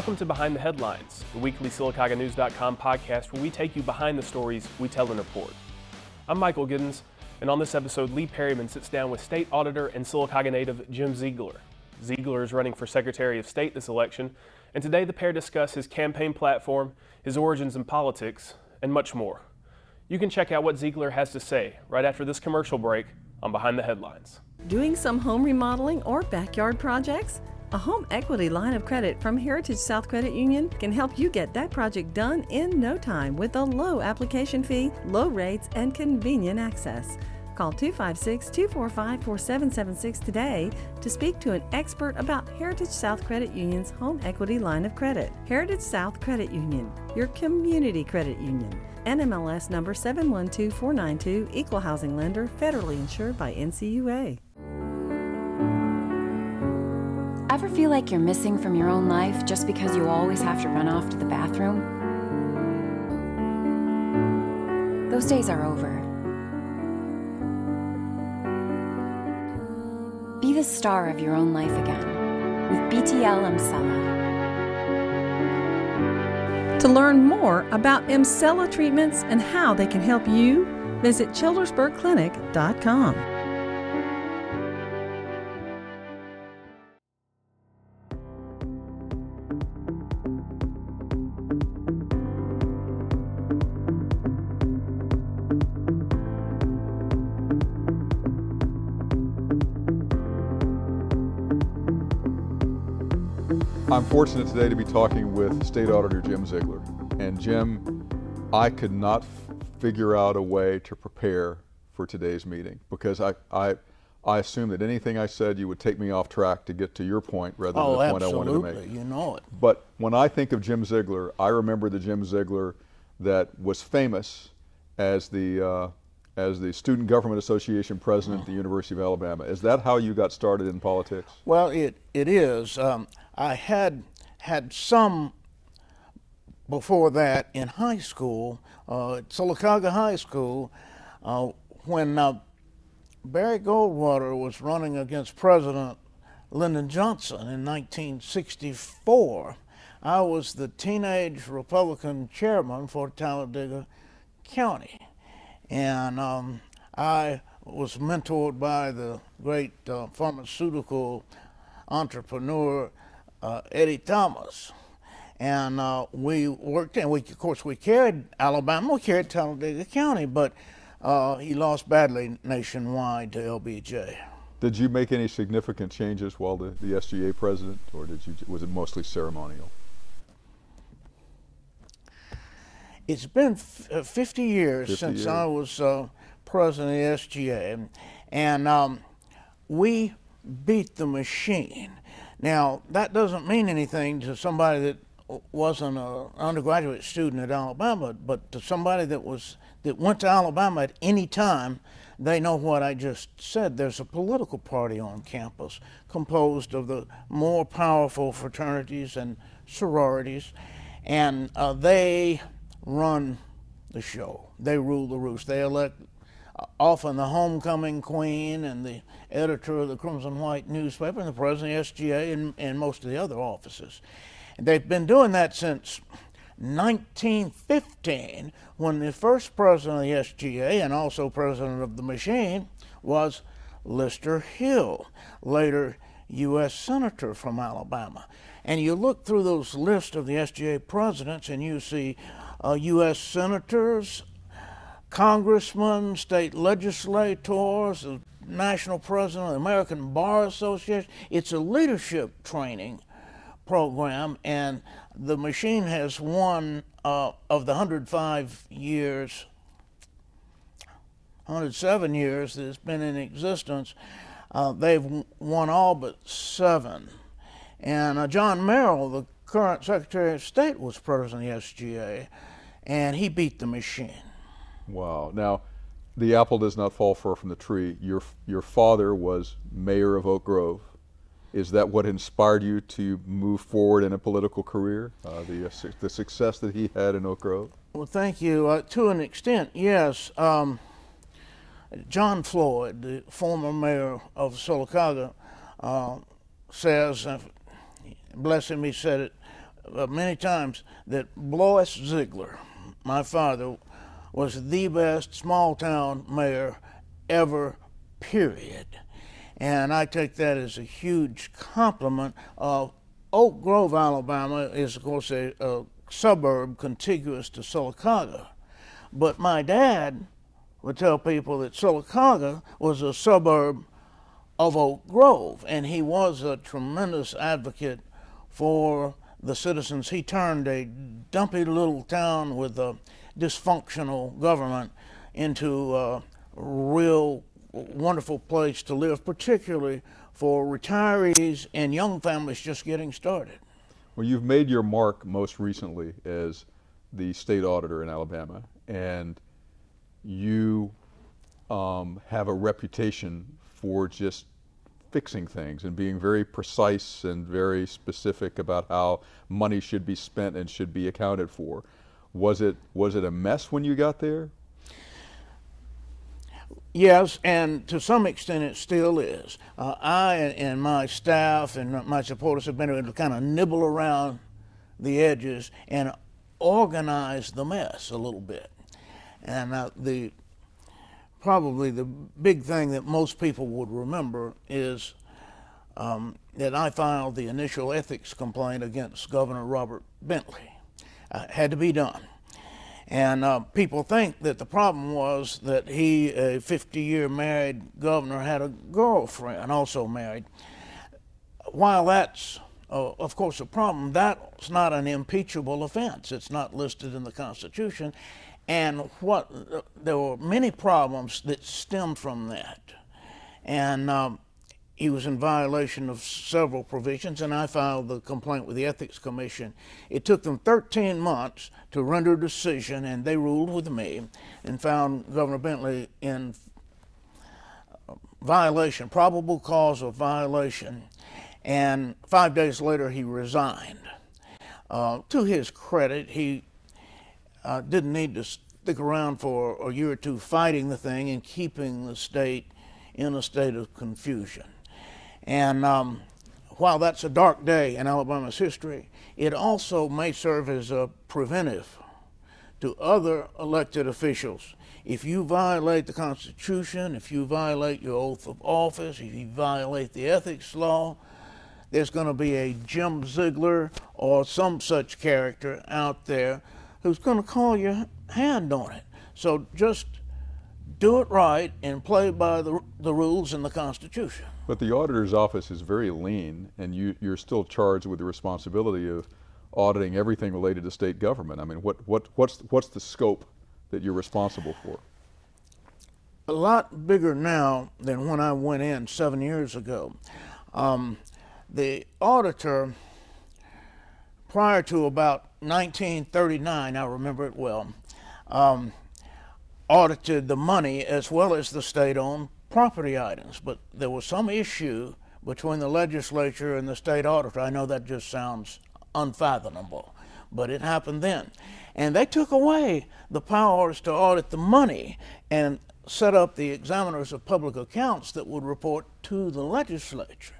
Welcome to Behind the Headlines, the weekly SylacaugaNews.com podcast where we take you behind the stories we tell and report. I'm Michael Giddens, and on this episode, Lee Perryman sits down with State Auditor and Sylacauga native Jim Zeigler. Zeigler is running for Secretary of State this election, and today the pair discuss his campaign platform, his origins in politics, and much more. You can check out what Zeigler has to say right after this commercial break on Behind the Headlines. Doing some home remodeling or backyard projects? A home equity line of credit from Heritage South Credit Union can help you get that project done in no time with a low application fee, low rates, and convenient access. Call 256 245 4776 today to speak to an expert about Heritage South Credit Union's home equity line of credit. Heritage South Credit Union, your community credit union. NMLS number 712492, equal housing lender, federally insured by NCUA. Ever feel like you're missing from your own life just because you always have to run off to the bathroom? Those days are over. Be the star of your own life again with BTL Emsella. To learn more about Emsella treatments and how they can help you, visit childersburgclinic.com. I'm fortunate today to be talking with State Auditor Jim Zeigler. And Jim, I could not f- figure out a way to prepare for today's meeting because I, I, I assume that anything I said you would take me off track to get to your point rather than Oh, the point I wanted to absolutely. make. You know it. But when I think of Jim Zeigler, I remember the Jim Zeigler that was famous as the uh, as the Student Government Association president at the University of Alabama. Is that how you got started in politics? Well, it it is. Um, I had had some before that in high school, uh, at Sylacauga High School, uh, when uh, Barry Goldwater was running against President Lyndon Johnson in 1964. I was the teenage Republican chairman for Talladega County. And um, I was mentored by the great uh, pharmaceutical entrepreneur uh, Eddie Thomas. And uh, we worked, and we, of course, we carried Alabama, we carried Talladega County, but uh, he lost badly nationwide to LBJ. Did you make any significant changes while the, the SGA president, or did you, was it mostly ceremonial? It's been f- uh, 50 years 50 since years. I was uh, president of the SGA, and um, we beat the machine. Now, that doesn't mean anything to somebody that wasn't an undergraduate student at Alabama, but to somebody that was that went to Alabama at any time, they know what I just said. There's a political party on campus composed of the more powerful fraternities and sororities, and uh, they run the show. They rule the roost. They elect often the homecoming queen and the editor of the Crimson White newspaper and the president of the SGA and, and most of the other offices. And they've been doing that since 1915 when the first president of the SGA and also president of the machine was Lister Hill, later U.S. Senator from Alabama. And you look through those lists of the SGA presidents and you see uh, U.S. senators, congressmen, state legislators, the national president of the American Bar Association. It's a leadership training program, and the machine has won uh, of the 105 years, 107 years that it's been in existence. Uh, they've won all but seven. And uh, John Merrill, the current Secretary of State, was president of the SGA, and he beat the machine. Wow. Now, the apple does not fall far from the tree. Your your father was mayor of Oak Grove. Is that what inspired you to move forward in a political career? Uh, the uh, su- the success that he had in Oak Grove. Well, thank you. Uh, to an extent, yes. Um, John Floyd, the former mayor of Sylacauga, uh, says, uh, bless him, he said it uh, many times that Blois Zeigler, my father, was the best small town mayor ever, period. And I take that as a huge compliment. Uh, Oak Grove, Alabama is, of course, a, a suburb contiguous to Sylacauga. But my dad would tell people that Sylacauga was a suburb of Oak Grove, and he was a tremendous advocate for the citizens. He turned a dumpy little town with a dysfunctional government into a real wonderful place to live, particularly for retirees and young families just getting started. Well, you've made your mark most recently as the state auditor in Alabama, and you um, have a reputation for just fixing things and being very precise and very specific about how money should be spent and should be accounted for. Was it was it a mess when you got there? Yes, and to some extent it still is. Uh, I and my staff and my supporters have been able to kind of nibble around the edges and organize the mess a little bit. And uh, the probably the big thing that most people would remember is um, that I filed the initial ethics complaint against Governor Robert Bentley. Uh, had to be done. And uh, people think that the problem was that he, a 50 year married governor, had a girlfriend also married. While that's, uh, of course, a problem, that's not an impeachable offense. It's not listed in the Constitution. And what there were many problems that stemmed from that. And um, he was in violation of several provisions, and I filed the complaint with the Ethics Commission. It took them 13 months to render a decision, and they ruled with me and found Governor Bentley in violation, probable cause of violation, and five days later he resigned. Uh, to his credit, he uh, didn't need to stick around for a year or two fighting the thing and keeping the state in a state of confusion. And um, while that's a dark day in Alabama's history, it also may serve as a preventive to other elected officials. If you violate the Constitution, if you violate your oath of office, if you violate the ethics law, there's going to be a Jim Zeigler or some such character out there who's going to call your hand on it. So just do it right and play by the, the rules in the Constitution. But the auditor's office is very lean, and you, you're still charged with the responsibility of auditing everything related to state government. I mean, what, what, what's, what's the scope that you're responsible for? A lot bigger now than when I went in seven years ago. Um, the auditor, prior to about 1939, I remember it well, um, audited the money as well as the state owned property items. But there was some issue between the legislature and the state auditor. I know that just sounds unfathomable, but it happened then. And they took away the powers to audit the money and set up the examiners of public accounts that would report to the legislature,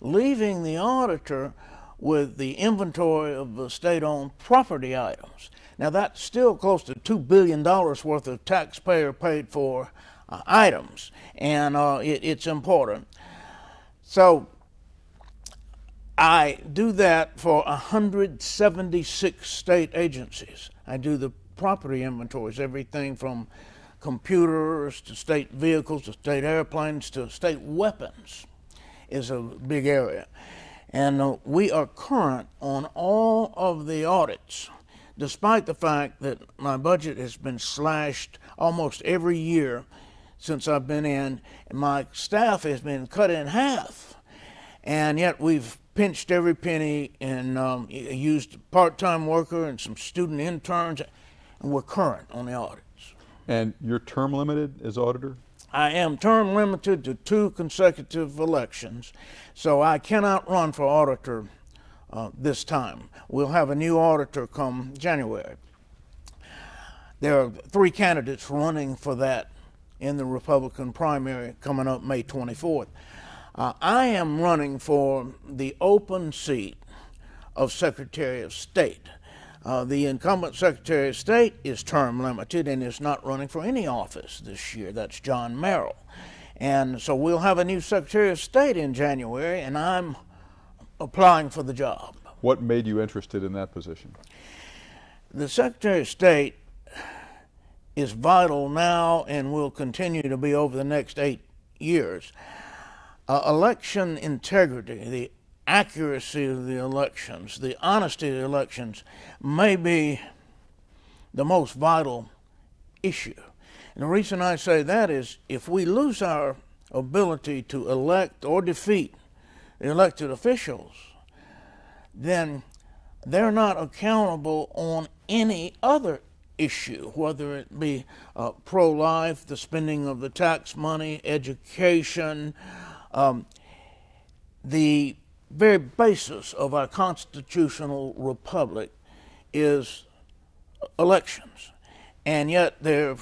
leaving the auditor with the inventory of the state owned property items. Now, that's still close to $2 billion worth of taxpayer paid for uh, items, and uh, it, it's important. So, I do that for 176 state agencies. I do the property inventories, everything from computers to state vehicles to state airplanes to state weapons is a big area. And uh, we are current on all of the audits despite the fact that my budget has been slashed almost every year since I've been in, my staff has been cut in half, and yet we've pinched every penny and um, used part-time worker and some student interns, and we're current on the audits. And you're term limited as auditor? I am term limited to two consecutive elections, so I cannot run for auditor uh, this time. We'll have a new auditor come January. There are three candidates running for that in the Republican primary coming up May 24th. Uh, I am running for the open seat of Secretary of State. Uh, the incumbent Secretary of State is term limited and is not running for any office this year. That's John Merrill. And so we'll have a new Secretary of State in January, and I'm applying for the job. What made you interested in that position? The Secretary of State is vital now and will continue to be over the next eight years. Uh, election integrity, the accuracy of the elections, the honesty of the elections may be the most vital issue. And the reason I say that is if we lose our ability to elect or defeat the elected officials, then they're not accountable on any other issue, whether it be uh, pro life, the spending of the tax money, education. Um, the very basis of our constitutional republic is elections. And yet there's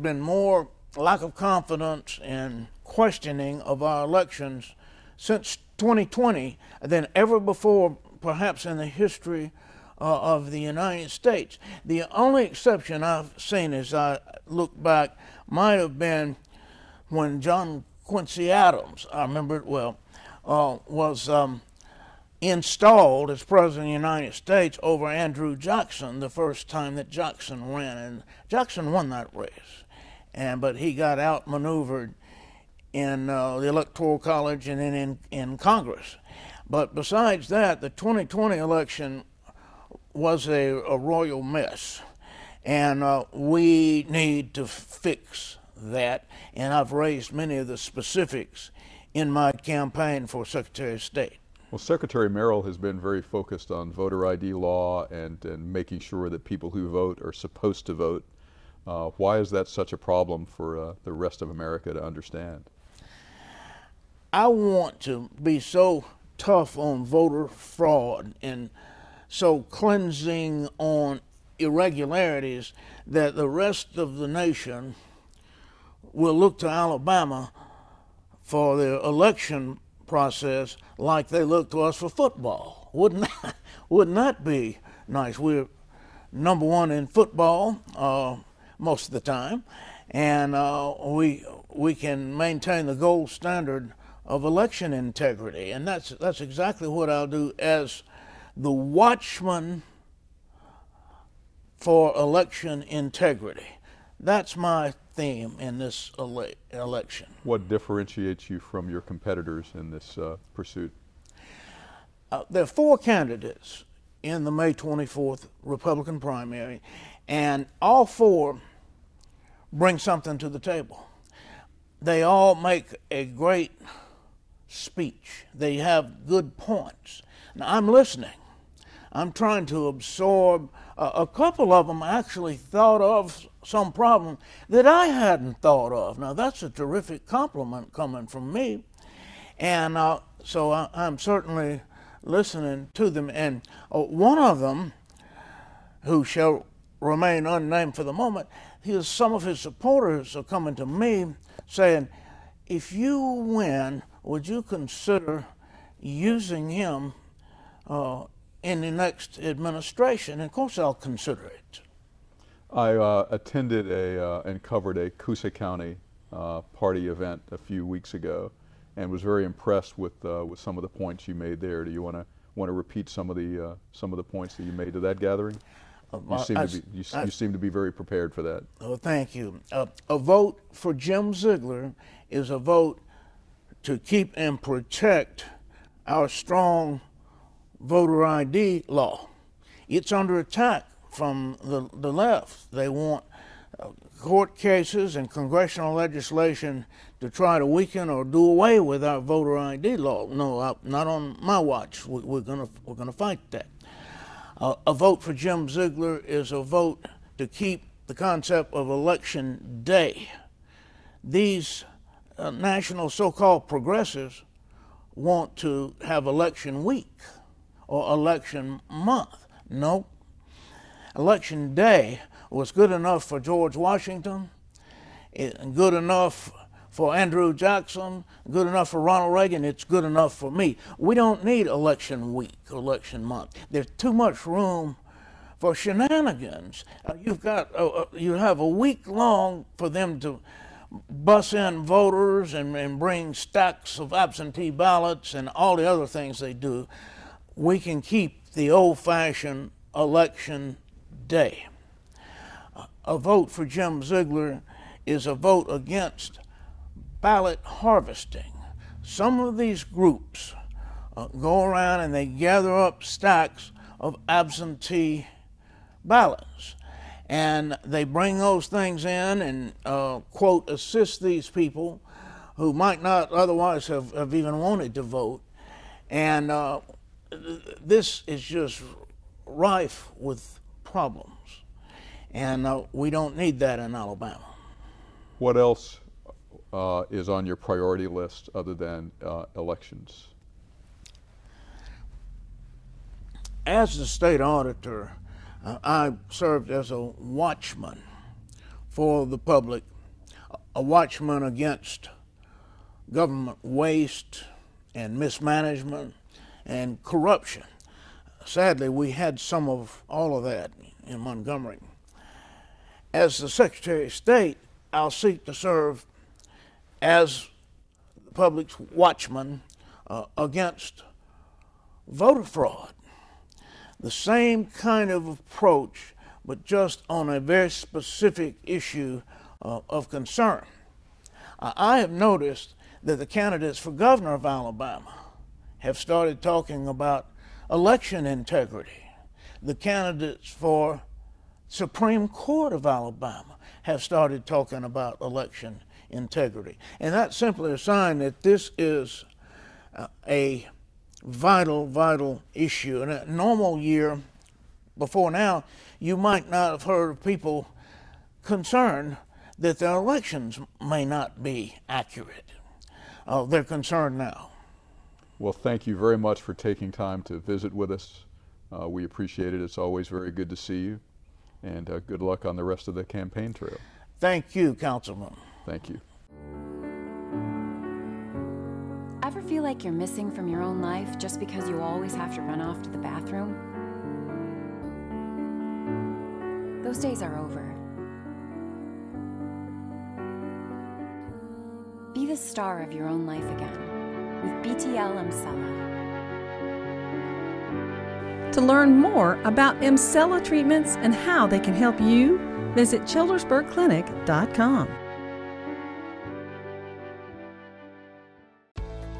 been more lack of confidence and questioning of our elections since 2020 than ever before, perhaps in the history uh, of the United States. The only exception I've seen as I look back might have been when John Quincy Adams, I remember it well, uh, was um, installed as President of the United States over Andrew Jackson the first time that Jackson ran. And Jackson won that race. And, but he got outmaneuvered in uh, the Electoral College and then in, in Congress. But besides that, the 2020 election was a, a royal mess. And uh, we need to fix that. And I've raised many of the specifics in my campaign for Secretary of State. Well, Secretary Merrill has been very focused on voter ID law and, and making sure that people who vote are supposed to vote. Uh, why is that such a problem for uh, the rest of America to understand? I want to be so tough on voter fraud and so cleansing on irregularities that the rest of the nation will look to Alabama for their election process like they look to us for football. Wouldn't that, wouldn't that be nice? We're number one in football uh, most of the time, and uh, we we can maintain the gold standard of election integrity, and that's that's exactly what I'll do as the watchman for election integrity. That's my theme in this ele- election. What differentiates you from your competitors in this uh, pursuit? Uh, there are four candidates in the May 24th Republican primary, and all four bring something to the table. They all make a great speech, they have good points. Now, I'm listening. I'm trying to absorb. Uh, a couple of them actually thought of some problem that I hadn't thought of. Now, that's a terrific compliment coming from me. And uh, so I, am certainly listening to them. And uh, one of them, who shall remain unnamed for the moment, his, some of his supporters are coming to me saying, if you win, would you consider using him uh, in the next administration. And of course, I'll consider it. I uh, attended a uh, and covered a Coosa County uh, party event a few weeks ago, and was very impressed with uh, with some of the points you made there. Do you want to want to repeat some of the uh, some of the points that you made to that gathering? Uh, you seem I, to be you, I, you, seem to be very prepared for that. Oh, thank you. a vote for Jim Zeigler is a vote to keep and protect our strong voter ID law. It's under attack from the, the left. They want uh, court cases and congressional legislation to try to weaken or do away with our voter ID law. No, I, not on my watch. We, are gonna we're gonna fight that. Uh, a vote for Jim Zeigler is a vote to keep the concept of election day. These uh, national so-called progressives want to have election week or election month. No. Election day was good enough for George Washington, good enough for Andrew Jackson, good enough for Ronald Reagan, it's good enough for me. We don't need election week, election month. There's too much room for shenanigans. Uh, you've got uh, uh you have a week long for them to bus in voters and, and bring stacks of absentee ballots and all the other things they do. We can keep the old-fashioned election day. A vote for Jim Zeigler is a vote against ballot harvesting. Some of these groups uh, go around and they gather up stacks of absentee ballots. And they bring those things in and, uh, quote, assist these people who might not otherwise have, have even wanted to vote. And uh, this is just rife with problems. And uh, we don't need that in Alabama. What else uh, is on your priority list other than uh, elections? As the state auditor, uh, I served as a watchman for the public, a watchman against government waste and mismanagement and corruption. Sadly, we had some of all of that in Montgomery. As the Secretary of State, I'll seek to serve as the public's watchman uh, against voter fraud the same kind of approach, but just on a very specific issue uh, of concern. I have noticed that the candidates for governor of Alabama have started talking about election integrity. The candidates for Supreme Court of Alabama have started talking about election integrity. And that's simply a sign that this is uh, a vital, vital issue. In a normal year, before now, you might not have heard of people concerned that their elections may not be accurate. Uh, they're concerned now. Well, thank you very much for taking time to visit with us. Uh, we appreciate it. It's always very good to see you. And uh, good luck on the rest of the campaign trail. Thank you, Councilman. Thank you. Ever feel like you're missing from your own life just because you always have to run off to the bathroom? Those days are over. Be the star of your own life again with BTL Emsella. To learn more about Emsella treatments and how they can help you, visit childersburgclinic.com.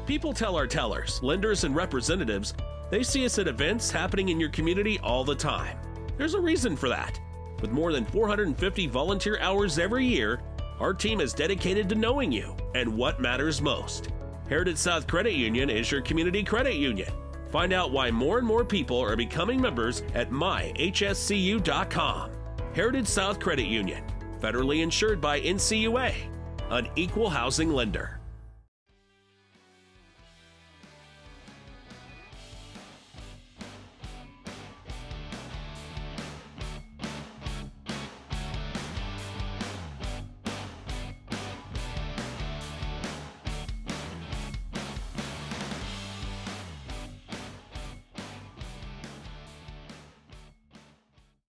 People tell our tellers, lenders, and representatives they see us at events happening in your community all the time. There's a reason for that. With more than 450 volunteer hours every year, our team is dedicated to knowing you and what matters most. Heritage South Credit Union is your community credit union. Find out why more and more people are becoming members at myhscu.com. Heritage South Credit Union, federally insured by NCUA, an equal housing lender.